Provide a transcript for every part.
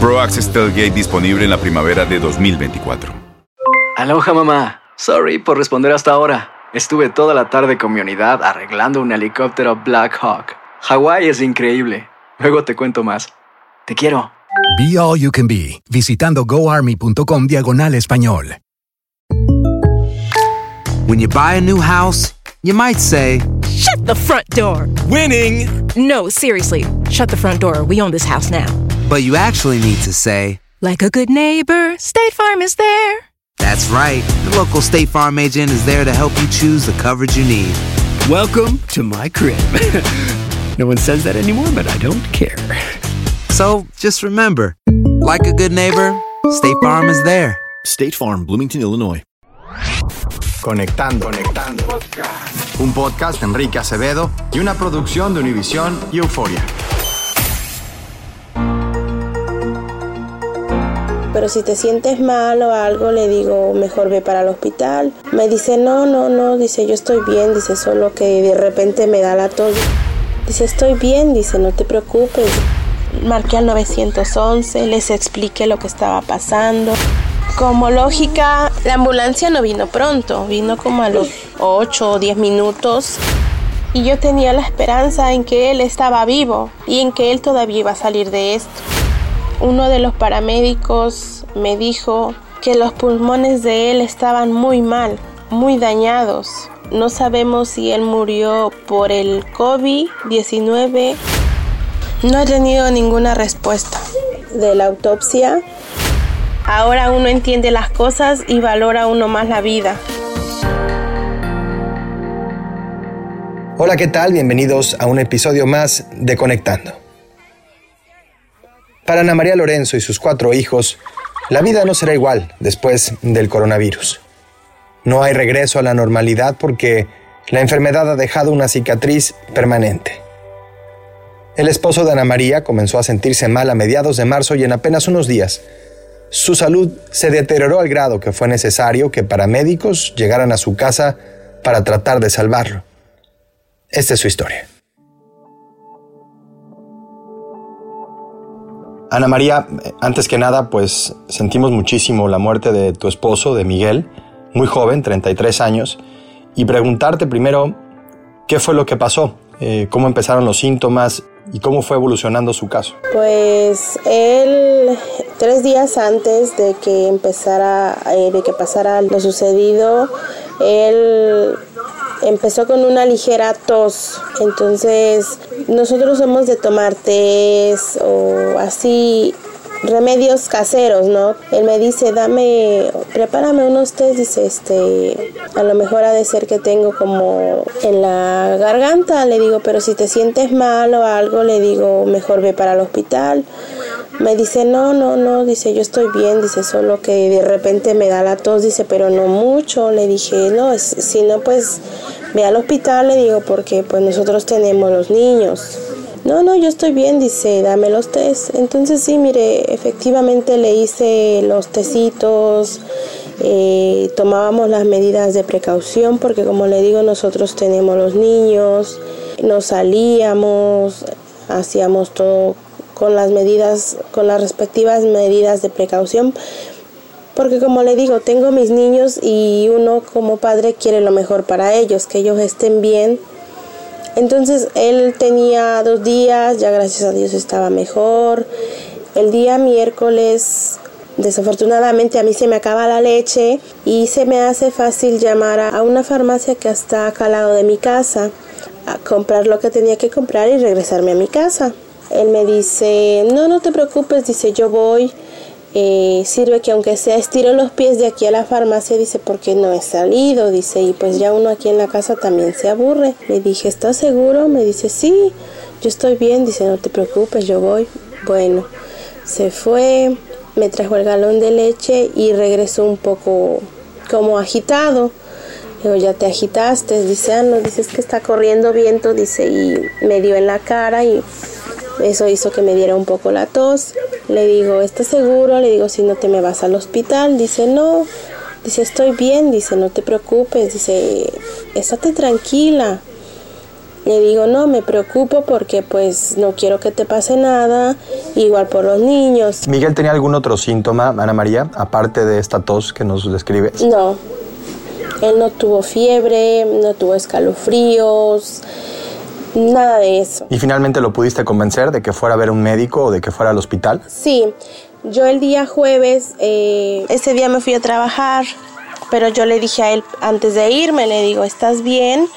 Pro Access Tailgate disponible en la primavera de 2024. Aloha mamá. Sorry por responder hasta ahora. Estuve toda la tarde con mi unidad arreglando un helicóptero Black Hawk. Hawái es increíble. Luego te cuento más. Te quiero. Be All You Can Be, visitando goarmy.com diagonal español. When you buy a new house, you might say, Shut the front door! Winning! No, seriously. Shut the front door. We own this house now. But you actually need to say, Like a good neighbor, State Farm is there. That's right. The local State Farm agent is there to help you choose the coverage you need. Welcome to my crib. no one says that anymore, but I don't care. So just remember, like a good neighbor, State Farm is there. State Farm, Bloomington, Illinois. Conectando. Conectando. Un podcast de Enrique Acevedo y una producción de Univisión y Euforia. Pero si te sientes mal o algo, le digo, mejor ve para el hospital. Me dice, no, no, no, dice, yo estoy bien, dice, solo que de repente me da la tos. Dice, estoy bien, dice, no te preocupes. Marqué al 911, les expliqué lo que estaba pasando. Como lógica, la ambulancia no vino pronto, vino como a los 8 o 10 minutos. Y yo tenía la esperanza en que él estaba vivo y en que él todavía iba a salir de esto. Uno de los paramédicos me dijo que los pulmones de él estaban muy mal, muy dañados. No sabemos si él murió por el COVID-19. No he tenido ninguna respuesta de la autopsia. Ahora uno entiende las cosas y valora uno más la vida. Hola, ¿qué tal? Bienvenidos a un episodio más de Conectando. Para Ana María Lorenzo y sus cuatro hijos, la vida no será igual después del coronavirus. No hay regreso a la normalidad porque la enfermedad ha dejado una cicatriz permanente. El esposo de Ana María comenzó a sentirse mal a mediados de marzo y en apenas unos días su salud se deterioró al grado que fue necesario que paramédicos llegaran a su casa para tratar de salvarlo. Esta es su historia. Ana María, antes que nada, pues sentimos muchísimo la muerte de tu esposo, de Miguel, muy joven, 33 años, y preguntarte primero qué fue lo que pasó, eh, cómo empezaron los síntomas y cómo fue evolucionando su caso. Pues él, tres días antes de que empezara, eh, de que pasara lo sucedido, él empezó con una ligera tos. Entonces, nosotros somos de tomar tés o así remedios caseros, ¿no? Él me dice, dame, prepárame unos tés, dice, este, a lo mejor ha de ser que tengo como en la garganta, le digo, pero si te sientes mal o algo, le digo, mejor ve para el hospital. Me dice, no, no, no, dice, yo estoy bien, dice, solo que de repente me da la tos, dice, pero no mucho. Le dije, no, si no, pues ve al hospital, le digo, porque pues nosotros tenemos los niños. No, no, yo estoy bien, dice, dame los test. Entonces sí, mire, efectivamente le hice los tecitos, eh, tomábamos las medidas de precaución, porque como le digo, nosotros tenemos los niños, nos salíamos, hacíamos todo con las medidas, con las respectivas medidas de precaución, porque como le digo, tengo mis niños y uno como padre quiere lo mejor para ellos, que ellos estén bien. Entonces él tenía dos días, ya gracias a Dios estaba mejor. El día miércoles Desafortunadamente a mí se me acaba la leche y se me hace fácil llamar a una farmacia que está acá al lado de mi casa a comprar lo que tenía que comprar y regresarme a mi casa. Él me dice, no, no te preocupes, dice, yo voy. Eh, sirve que aunque sea estiro los pies de aquí a la farmacia, dice, porque no he salido, dice, y pues ya uno aquí en la casa también se aburre. Le dije, ¿estás seguro? Me dice, sí, yo estoy bien, dice, no te preocupes, yo voy. Bueno, se fue, me trajo el galón de leche y regresó un poco como agitado. Digo, ya te agitaste, dice, ah, no, dices que está corriendo viento, dice, y me dio en la cara y eso hizo que me diera un poco la tos. Le digo, ¿estás seguro? Le digo, si no te me vas al hospital. Dice, no. Dice, estoy bien. Dice, no te preocupes. Dice, estate tranquila. Le digo, no, me preocupo porque pues no quiero que te pase nada, igual por los niños. ¿Miguel tenía algún otro síntoma, Ana María, aparte de esta tos que nos describes? No, él no tuvo fiebre, no tuvo escalofríos, nada de eso. ¿Y finalmente lo pudiste convencer de que fuera a ver un médico o de que fuera al hospital? Sí, yo el día jueves, eh, ese día me fui a trabajar, pero yo le dije a él antes de irme, le digo, ¿estás bien?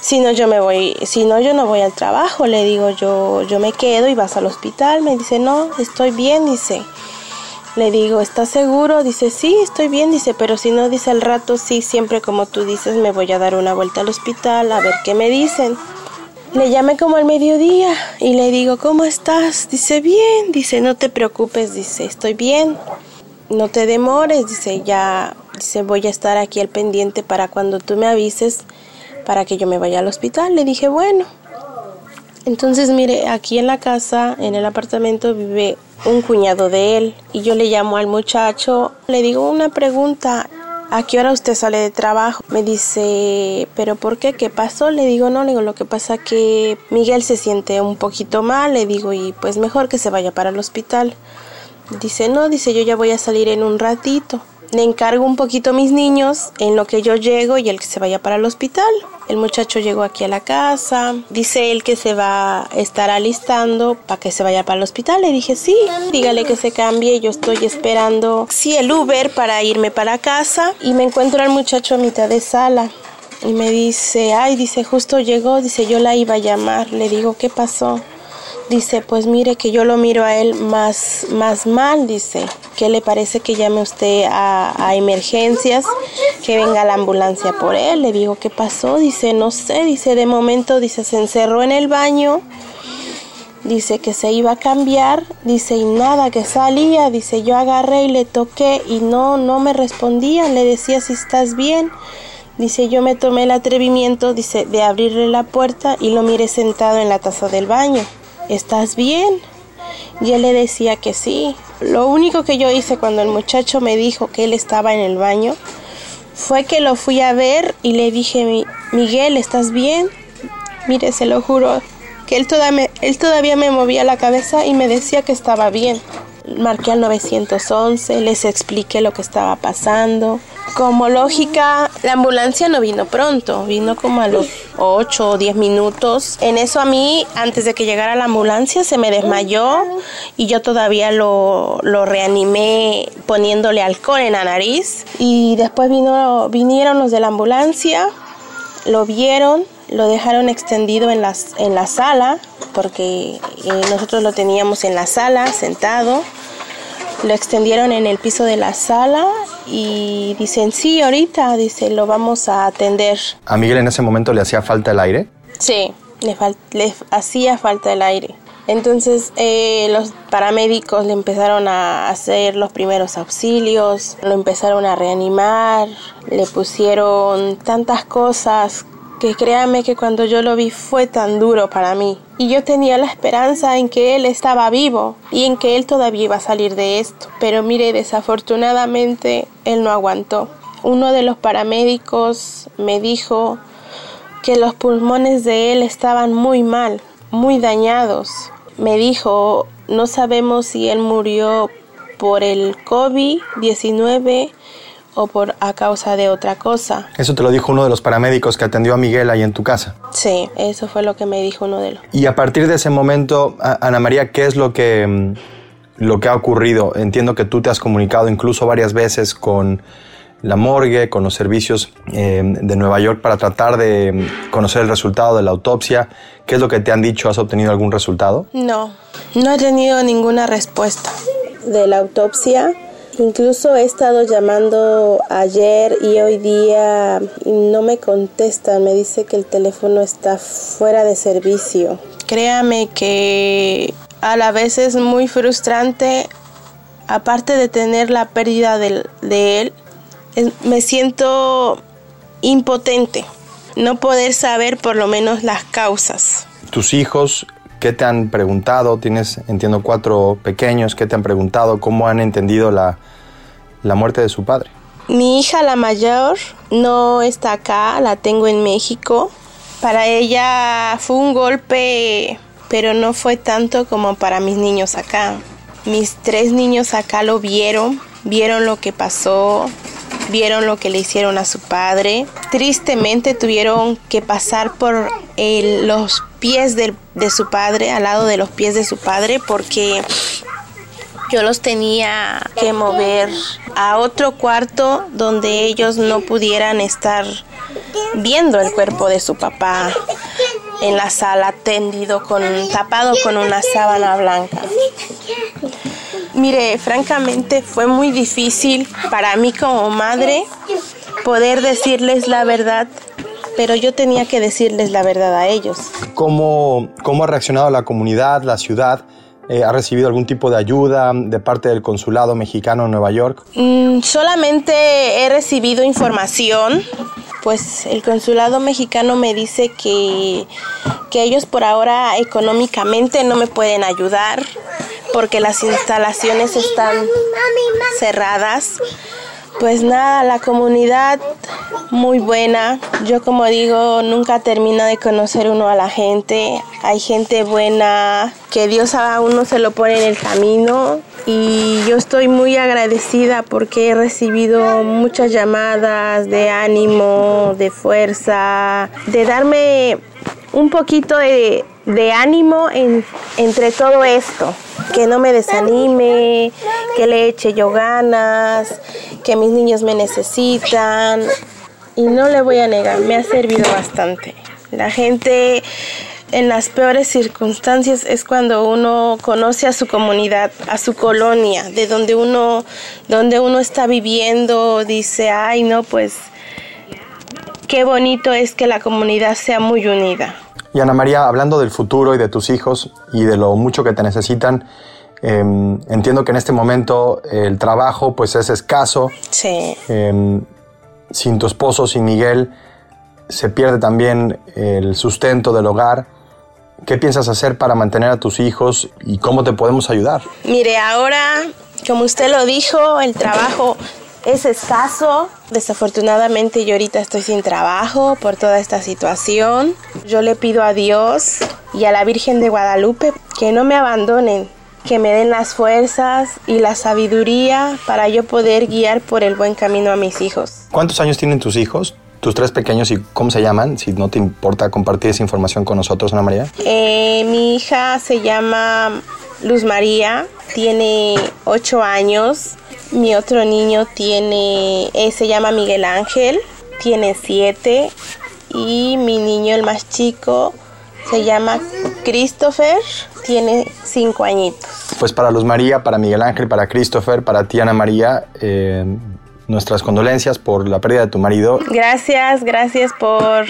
Si no, yo me voy, si no, yo no voy al trabajo, le digo, yo, yo me quedo y vas al hospital. Me dice, no, estoy bien, dice. Le digo, ¿estás seguro? Dice, sí, estoy bien, dice, pero si no, dice al rato, sí, siempre como tú dices, me voy a dar una vuelta al hospital a ver qué me dicen. Le llamé como al mediodía y le digo, ¿cómo estás? Dice, bien, dice, no te preocupes, dice, estoy bien, no te demores, dice, ya, dice, voy a estar aquí al pendiente para cuando tú me avises para que yo me vaya al hospital. Le dije, bueno. Entonces, mire, aquí en la casa, en el apartamento, vive un cuñado de él. Y yo le llamo al muchacho, le digo una pregunta. ¿A qué hora usted sale de trabajo? Me dice, ¿pero por qué? ¿Qué pasó? Le digo, no, le digo, lo que pasa que Miguel se siente un poquito mal, le digo, y pues mejor que se vaya para el hospital. Dice, no, dice, yo ya voy a salir en un ratito le encargo un poquito a mis niños en lo que yo llego y el que se vaya para el hospital. El muchacho llegó aquí a la casa, dice él que se va a estar alistando para que se vaya para el hospital. Le dije, sí, dígale que se cambie, yo estoy esperando, sí, el Uber para irme para casa y me encuentro al muchacho a mitad de sala. Y me dice, ay, dice, justo llegó, dice, yo la iba a llamar. Le digo, ¿qué pasó? Dice, pues mire que yo lo miro a él más, más mal, dice. ¿Qué le parece que llame usted a, emergencias? Que venga la ambulancia por él. Le digo, ¿qué pasó? Dice, no sé, dice, de momento, dice, se encerró en el baño. Dice que se iba a cambiar, dice, y nada, que salía, dice, yo agarré y le toqué y no, no me respondía, le decía si estás bien. Dice, yo me tomé el atrevimiento, dice, de abrirle la puerta y lo miré sentado en la taza del baño. ¿Estás bien? Y él le decía que sí. Lo único que yo hice cuando el muchacho me dijo que él estaba en el baño fue que lo fui a ver y le dije, Miguel, ¿estás bien? Mire, se lo juro, que él, él todavía me movía la cabeza y me decía que estaba bien. Marqué al 911, les expliqué lo que estaba pasando. Como lógica, la ambulancia no vino pronto, vino como a los 8 o 10 minutos. En eso a mí, antes de que llegara la ambulancia, se me desmayó y yo todavía lo, lo reanimé poniéndole alcohol en la nariz. Y después vino, vinieron los de la ambulancia, lo vieron, lo dejaron extendido en, las, en la sala, porque eh, nosotros lo teníamos en la sala, sentado. Lo extendieron en el piso de la sala y dicen, sí, ahorita, dice, lo vamos a atender. ¿A Miguel en ese momento le hacía falta el aire? Sí, le, le hacía falta el aire. Entonces eh, los paramédicos le empezaron a hacer los primeros auxilios, lo empezaron a reanimar, le pusieron tantas cosas que créame que cuando yo lo vi fue tan duro para mí. Y yo tenía la esperanza en que él estaba vivo y en que él todavía iba a salir de esto. Pero mire, desafortunadamente él no aguantó. Uno de los paramédicos me dijo que los pulmones de él estaban muy mal, muy dañados. Me dijo, no sabemos si él murió por el COVID-19 o por a causa de otra cosa. Eso te lo dijo uno de los paramédicos que atendió a Miguel ahí en tu casa. Sí, eso fue lo que me dijo uno de los. Y a partir de ese momento, Ana María, ¿qué es lo que mm, lo que ha ocurrido. Entiendo que tú te has comunicado incluso varias veces con la morgue, con los servicios eh, de Nueva York para tratar de conocer el resultado de la autopsia. ¿Qué es lo que te han dicho? ¿Has obtenido algún resultado? No, no he tenido ninguna respuesta de la autopsia. Incluso he estado llamando ayer y hoy día y no me contestan. Me dice que el teléfono está fuera de servicio. Créame que a la vez es muy frustrante, aparte de tener la pérdida de, de él, me siento impotente. No poder saber por lo menos las causas. ¿Tus hijos qué te han preguntado? Tienes, entiendo, cuatro pequeños. ¿Qué te han preguntado? ¿Cómo han entendido la, la muerte de su padre? Mi hija, la mayor, no está acá, la tengo en México. Para ella fue un golpe, pero no fue tanto como para mis niños acá. Mis tres niños acá lo vieron, vieron lo que pasó, vieron lo que le hicieron a su padre. Tristemente tuvieron que pasar por los pies de, su padre, al lado de los pies de su padre, porque yo los tenía que mover a otro cuarto donde ellos no pudieran estar viendo el cuerpo de su papá en la sala tendido con tapado con una sábana blanca. Mire, francamente fue muy difícil para mí como madre poder decirles la verdad, pero yo tenía que decirles la verdad a ellos. ¿Cómo, cómo ha reaccionado la comunidad, la ciudad? Eh, ¿Ha recibido algún tipo de ayuda de parte del consulado mexicano en Nueva York? Mm, solamente he recibido información, pues el consulado mexicano me dice que, que ellos por ahora económicamente no me pueden ayudar porque las instalaciones están cerradas. Pues nada, la comunidad muy buena. Yo como digo, nunca termina de conocer uno a la gente. Hay gente buena, que Dios a uno se lo pone en el camino. Y yo estoy muy agradecida porque he recibido muchas llamadas de ánimo, de fuerza, de darme un poquito de, de ánimo en, entre todo esto que no me desanime, que le eche yo ganas, que mis niños me necesitan. Y no le voy a negar, me ha servido bastante. La gente en las peores circunstancias es cuando uno conoce a su comunidad, a su colonia, de donde uno, donde uno está viviendo, dice, ay no, pues qué bonito es que la comunidad sea muy unida. Y Ana María, hablando del futuro y de tus hijos y de lo mucho que te necesitan, em, entiendo que en este momento el trabajo pues es escaso. Sí. Em, sin tu esposo, sin Miguel, se pierde también el sustento del hogar. ¿Qué piensas hacer para mantener a tus hijos y cómo te podemos ayudar? Mire, ahora, como usted lo dijo, el trabajo es escaso. Desafortunadamente yo ahorita estoy sin trabajo por toda esta situación. Yo le pido a Dios y a la Virgen de Guadalupe que no me abandonen, que me den las fuerzas y la sabiduría para yo poder guiar por el buen camino a mis hijos. ¿Cuántos años tienen tus hijos? Tus tres pequeños y cómo se llaman, si no te importa compartir esa información con nosotros, Ana María. Eh, mi hija se llama Luz María, tiene ocho años. Mi otro niño tiene, eh, se llama Miguel Ángel, tiene siete. Y mi niño, el más chico, se llama Christopher, tiene cinco añitos. Pues para Luz María, para Miguel Ángel, para Christopher, para ti, Ana María, eh, nuestras condolencias por la pérdida de tu marido. Gracias, gracias por,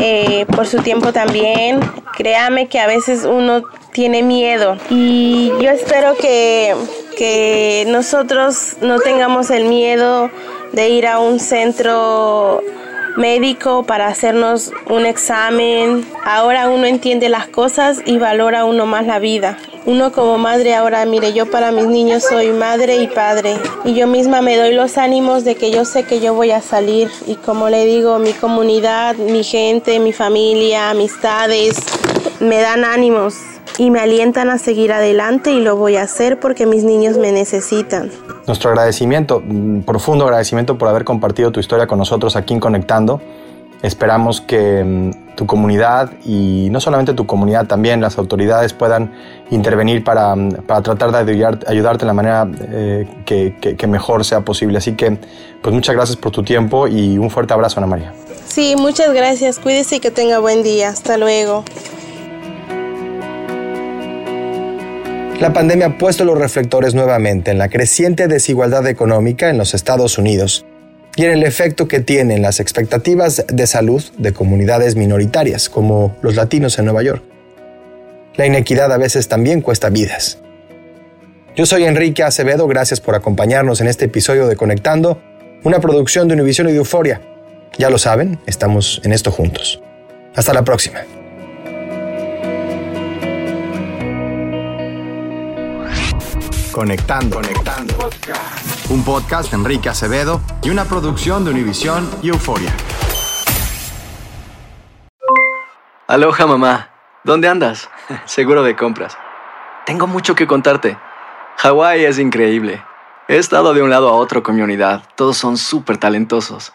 eh, por su tiempo también. Créame que a veces uno tiene miedo y yo espero que, que nosotros no tengamos el miedo de ir a un centro médico para hacernos un examen. Ahora uno entiende las cosas y valora uno más la vida. Uno como madre ahora, mire, yo para mis niños soy madre y padre y yo misma me doy los ánimos de que yo sé que yo voy a salir y como le digo, mi comunidad, mi gente, mi familia, amistades, me dan ánimos y me alientan a seguir adelante y lo voy a hacer porque mis niños me necesitan. Nuestro agradecimiento, mm, profundo agradecimiento por haber compartido tu historia con nosotros aquí en Conectando. Esperamos que mm, tu comunidad y no solamente tu comunidad, también las autoridades puedan intervenir para, para tratar de ayudar, ayudarte en la manera eh, que, que, que, mejor sea posible. Así que, pues muchas gracias por tu tiempo y un fuerte abrazo, Ana María. Sí, muchas gracias. Cuídese y que tenga buen día. Hasta luego. La pandemia ha puesto los reflectores nuevamente en la creciente desigualdad económica en los Estados Unidos y en el efecto que tienen las expectativas de salud de comunidades minoritarias, como los latinos en Nueva York. La inequidad a veces también cuesta vidas. Yo soy Enrique Acevedo, gracias por acompañarnos en este episodio de Conectando, una producción de Univision y de Euforia. Ya lo saben, estamos en esto juntos. Hasta la próxima. Conectando, conectando. Un podcast de Enrique Acevedo y una producción de Univision y Euforia. Aloha mamá, ¿dónde andas? Seguro de compras. Tengo mucho que contarte. Hawái es increíble. He estado de un lado a otro con mi unidad. Todos son súper talentosos.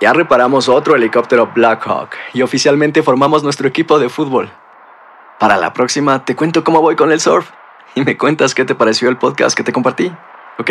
Ya reparamos otro helicóptero Blackhawk y oficialmente formamos nuestro equipo de fútbol. Para la próxima te cuento cómo voy con el surf y me cuentas qué te pareció el podcast que te compartí, ¿ok?